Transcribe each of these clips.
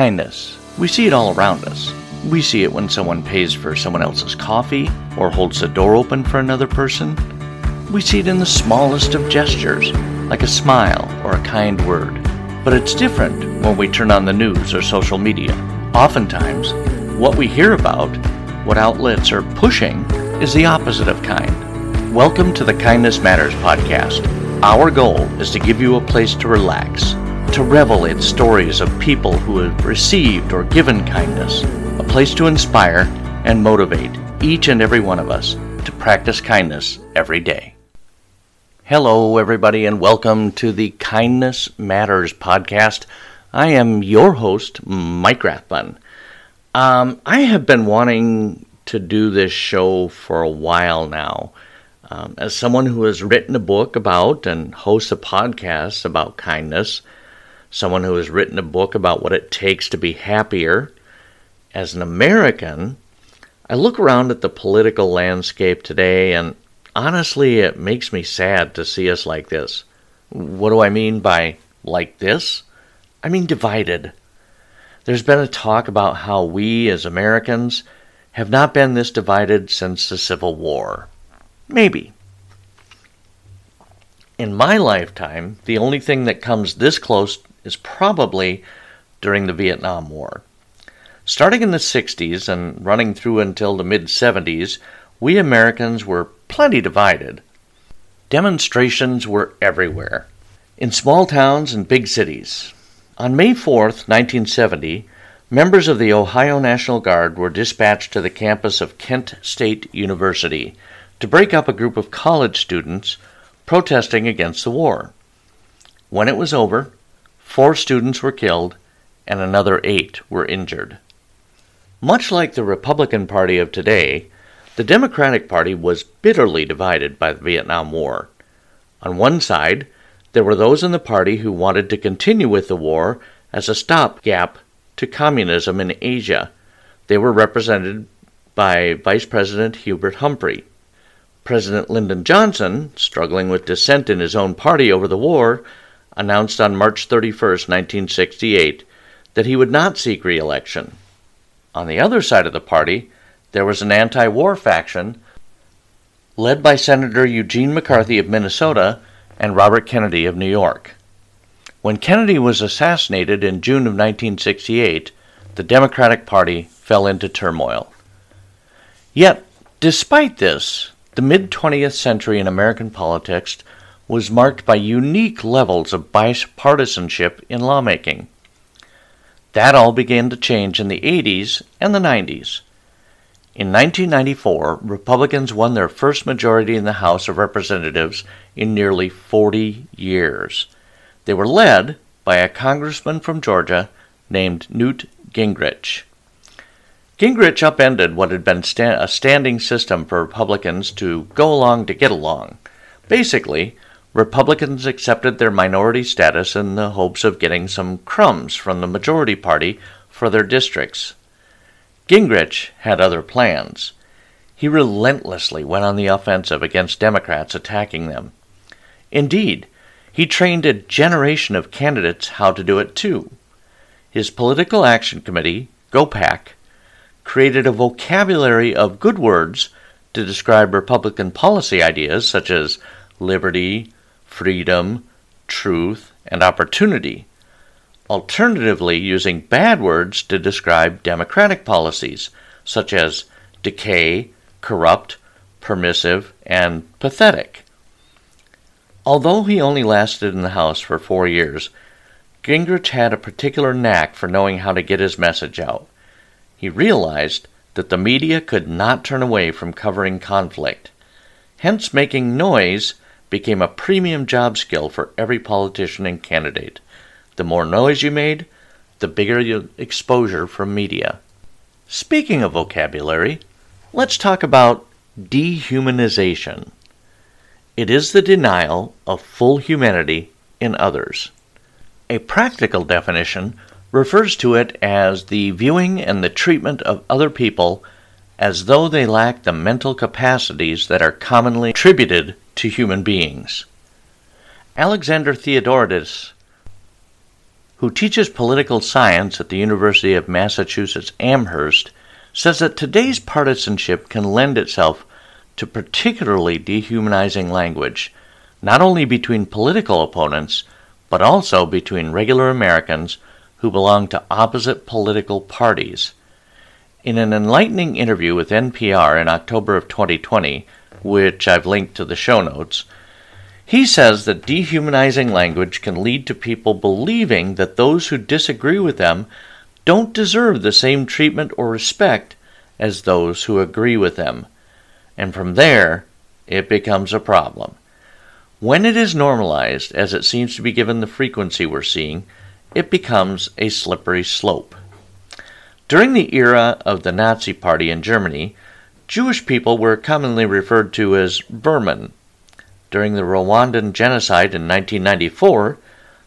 Kindness. We see it all around us. We see it when someone pays for someone else's coffee or holds the door open for another person. We see it in the smallest of gestures, like a smile or a kind word. But it's different when we turn on the news or social media. Oftentimes, what we hear about, what outlets are pushing, is the opposite of kind. Welcome to the Kindness Matters podcast. Our goal is to give you a place to relax, to revel in stories of people who have received or given kindness, a place to inspire and motivate each and every one of us to practice kindness every day. Hello, everybody, and welcome to the Kindness Matters podcast. I am your host, Mike Rathbun. Um, I have been wanting to do this show for a while now. Um, as someone who has written a book about and hosts a podcast about kindness, someone who has written a book about what it takes to be happier, as an American, I look around at the political landscape today and honestly, it makes me sad to see us like this. What do I mean by like this? I mean divided. There's been a talk about how we as Americans have not been this divided since the Civil War. Maybe. In my lifetime, the only thing that comes this close is probably during the Vietnam War. Starting in the 60s and running through until the mid 70s, we Americans were plenty divided. Demonstrations were everywhere, in small towns and big cities. On May 4, 1970, members of the Ohio National Guard were dispatched to the campus of Kent State University to break up a group of college students protesting against the war. When it was over, four students were killed and another eight were injured. Much like the Republican Party of today, the Democratic Party was bitterly divided by the Vietnam War. On one side, there were those in the party who wanted to continue with the war as a stopgap to communism in Asia. They were represented by Vice President Hubert Humphrey. President Lyndon Johnson, struggling with dissent in his own party over the war, announced on March 31, 1968, that he would not seek re election. On the other side of the party, there was an anti war faction led by Senator Eugene McCarthy of Minnesota and Robert Kennedy of New York. When Kennedy was assassinated in June of 1968, the Democratic Party fell into turmoil. Yet, despite this, the mid 20th century in American politics was marked by unique levels of bipartisanship in lawmaking. That all began to change in the 80s and the 90s. In 1994, Republicans won their first majority in the House of Representatives in nearly 40 years. They were led by a congressman from Georgia named Newt Gingrich. Gingrich upended what had been sta- a standing system for Republicans to go along to get along. Basically, Republicans accepted their minority status in the hopes of getting some crumbs from the majority party for their districts. Gingrich had other plans. He relentlessly went on the offensive against Democrats attacking them. Indeed, he trained a generation of candidates how to do it too. His political action committee, GOPAC, created a vocabulary of good words to describe Republican policy ideas such as liberty, freedom, truth, and opportunity alternatively using bad words to describe democratic policies, such as decay, corrupt, permissive, and pathetic. Although he only lasted in the House for four years, Gingrich had a particular knack for knowing how to get his message out. He realized that the media could not turn away from covering conflict. Hence, making noise became a premium job skill for every politician and candidate. The more noise you made, the bigger your exposure from media. Speaking of vocabulary, let's talk about dehumanization. It is the denial of full humanity in others. A practical definition refers to it as the viewing and the treatment of other people as though they lack the mental capacities that are commonly attributed to human beings. Alexander Theodoridis who teaches political science at the University of Massachusetts Amherst, says that today's partisanship can lend itself to particularly dehumanizing language, not only between political opponents, but also between regular Americans who belong to opposite political parties. In an enlightening interview with NPR in October of 2020, which I've linked to the show notes, he says that dehumanizing language can lead to people believing that those who disagree with them don't deserve the same treatment or respect as those who agree with them. And from there, it becomes a problem. When it is normalized, as it seems to be given the frequency we're seeing, it becomes a slippery slope. During the era of the Nazi Party in Germany, Jewish people were commonly referred to as vermin. During the Rwandan genocide in 1994,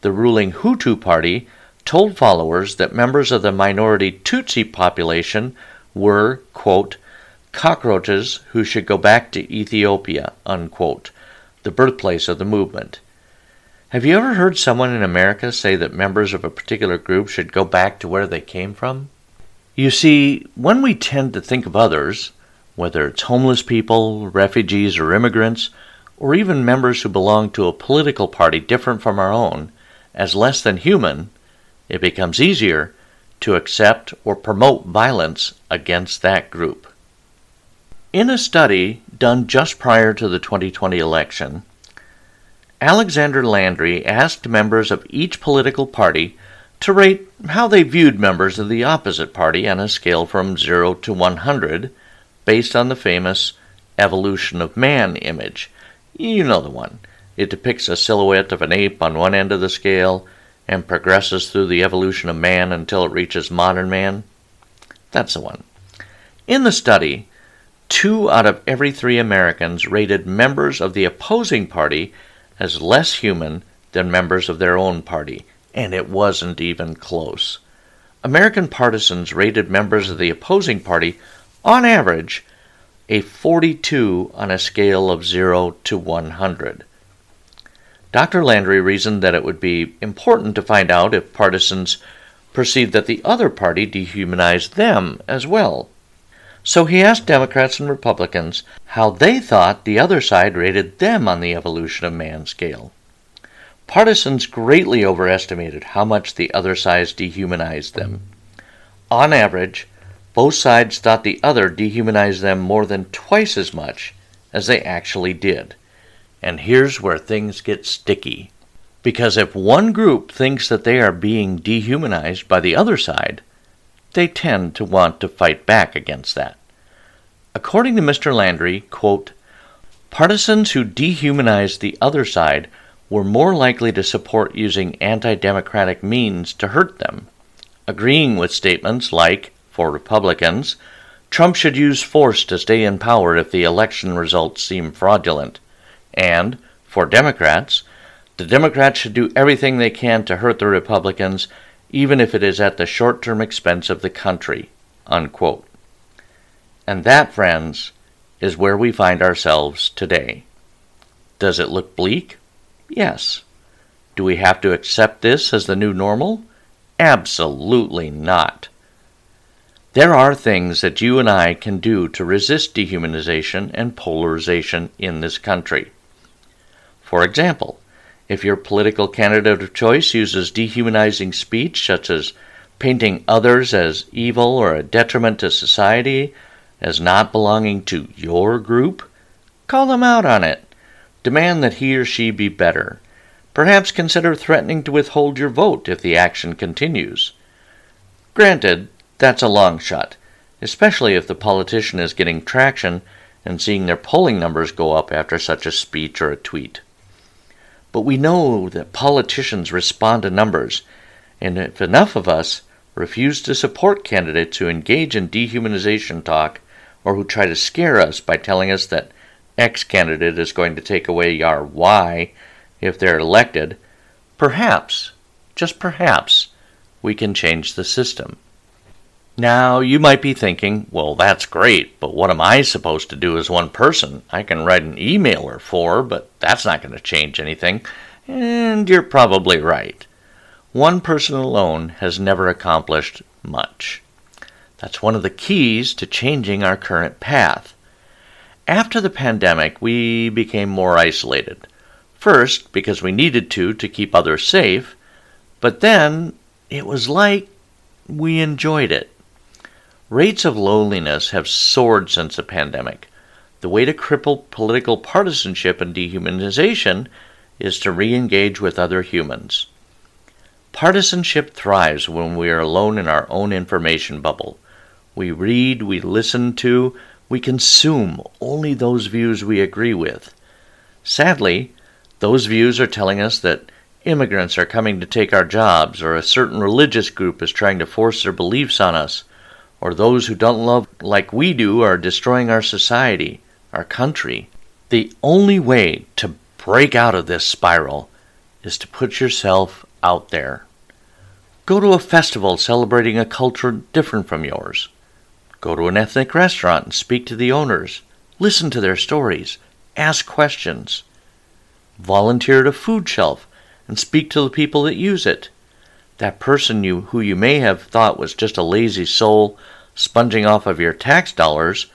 the ruling Hutu Party told followers that members of the minority Tutsi population were, quote, cockroaches who should go back to Ethiopia, unquote, the birthplace of the movement. Have you ever heard someone in America say that members of a particular group should go back to where they came from? You see, when we tend to think of others, whether it's homeless people, refugees, or immigrants, or even members who belong to a political party different from our own, as less than human, it becomes easier to accept or promote violence against that group. In a study done just prior to the 2020 election, Alexander Landry asked members of each political party to rate how they viewed members of the opposite party on a scale from 0 to 100 based on the famous evolution of man image. You know the one. It depicts a silhouette of an ape on one end of the scale and progresses through the evolution of man until it reaches modern man. That's the one. In the study, two out of every three Americans rated members of the opposing party as less human than members of their own party, and it wasn't even close. American partisans rated members of the opposing party, on average, a 42 on a scale of 0 to 100. Dr. Landry reasoned that it would be important to find out if partisans perceived that the other party dehumanized them as well. So he asked Democrats and Republicans how they thought the other side rated them on the evolution of man scale. Partisans greatly overestimated how much the other side dehumanized them. On average, both sides thought the other dehumanized them more than twice as much as they actually did. And here's where things get sticky. Because if one group thinks that they are being dehumanized by the other side, they tend to want to fight back against that. According to Mr. Landry, quote, partisans who dehumanized the other side were more likely to support using anti democratic means to hurt them, agreeing with statements like, for Republicans, Trump should use force to stay in power if the election results seem fraudulent, and, for Democrats, the Democrats should do everything they can to hurt the Republicans even if it is at the short term expense of the country. Unquote. And that, friends, is where we find ourselves today. Does it look bleak? Yes. Do we have to accept this as the new normal? Absolutely not. There are things that you and I can do to resist dehumanization and polarization in this country. For example, if your political candidate of choice uses dehumanizing speech, such as painting others as evil or a detriment to society, as not belonging to your group, call them out on it. Demand that he or she be better. Perhaps consider threatening to withhold your vote if the action continues. Granted, that's a long shot, especially if the politician is getting traction and seeing their polling numbers go up after such a speech or a tweet. But we know that politicians respond to numbers, and if enough of us refuse to support candidates who engage in dehumanization talk or who try to scare us by telling us that X candidate is going to take away our Y if they're elected, perhaps, just perhaps, we can change the system. Now, you might be thinking, well, that's great, but what am I supposed to do as one person? I can write an email or four, but that's not going to change anything. And you're probably right. one person alone has never accomplished much. That's one of the keys to changing our current path. After the pandemic, we became more isolated. First, because we needed to to keep others safe, but then it was like we enjoyed it. Rates of loneliness have soared since the pandemic. The way to cripple political partisanship and dehumanization is to re engage with other humans. Partisanship thrives when we are alone in our own information bubble. We read, we listen to, we consume only those views we agree with. Sadly, those views are telling us that immigrants are coming to take our jobs, or a certain religious group is trying to force their beliefs on us, or those who don't love like we do are destroying our society, our country. The only way to break out of this spiral is to put yourself out there. Go to a festival celebrating a culture different from yours. Go to an ethnic restaurant and speak to the owners. Listen to their stories. Ask questions. Volunteer at a food shelf and speak to the people that use it. That person you who you may have thought was just a lazy soul sponging off of your tax dollars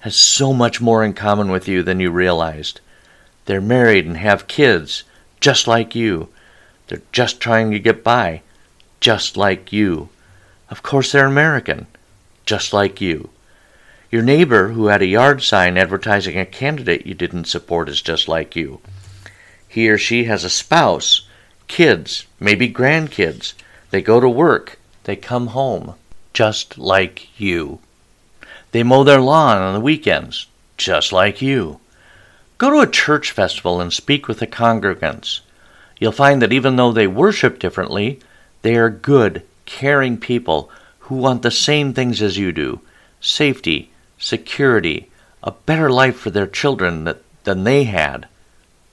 has so much more in common with you than you realized. They're married and have kids, just like you. They're just trying to get by, just like you. Of course, they're American, just like you. Your neighbor who had a yard sign advertising a candidate you didn't support is just like you. He or she has a spouse, kids, maybe grandkids. They go to work, they come home, just like you. They mow their lawn on the weekends, just like you. Go to a church festival and speak with the congregants. You'll find that even though they worship differently, they are good, caring people who want the same things as you do safety, security, a better life for their children that, than they had,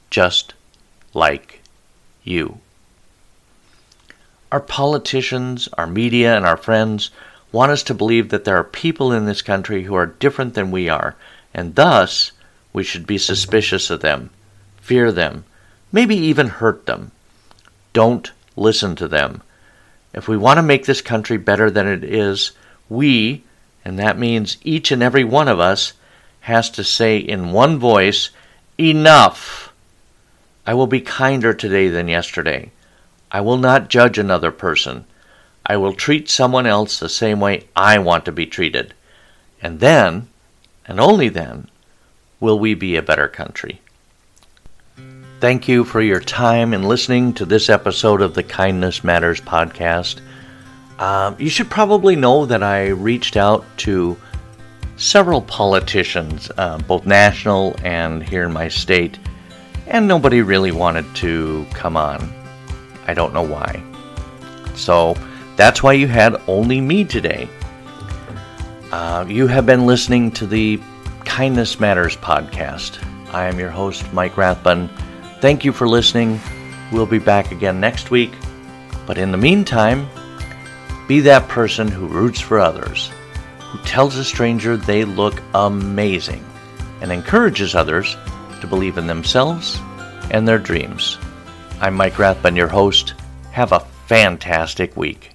just like you. Our politicians, our media, and our friends want us to believe that there are people in this country who are different than we are, and thus we should be suspicious of them, fear them, maybe even hurt them. Don't listen to them. If we want to make this country better than it is, we, and that means each and every one of us, has to say in one voice, Enough! I will be kinder today than yesterday. I will not judge another person. I will treat someone else the same way I want to be treated. And then, and only then, will we be a better country. Thank you for your time in listening to this episode of the Kindness Matters podcast. Um, you should probably know that I reached out to several politicians, uh, both national and here in my state, and nobody really wanted to come on. I don't know why. So that's why you had only me today. Uh, you have been listening to the Kindness Matters podcast. I am your host, Mike Rathbun. Thank you for listening. We'll be back again next week. But in the meantime, be that person who roots for others, who tells a stranger they look amazing, and encourages others to believe in themselves and their dreams. I'm Mike Rathbun, your host. Have a fantastic week.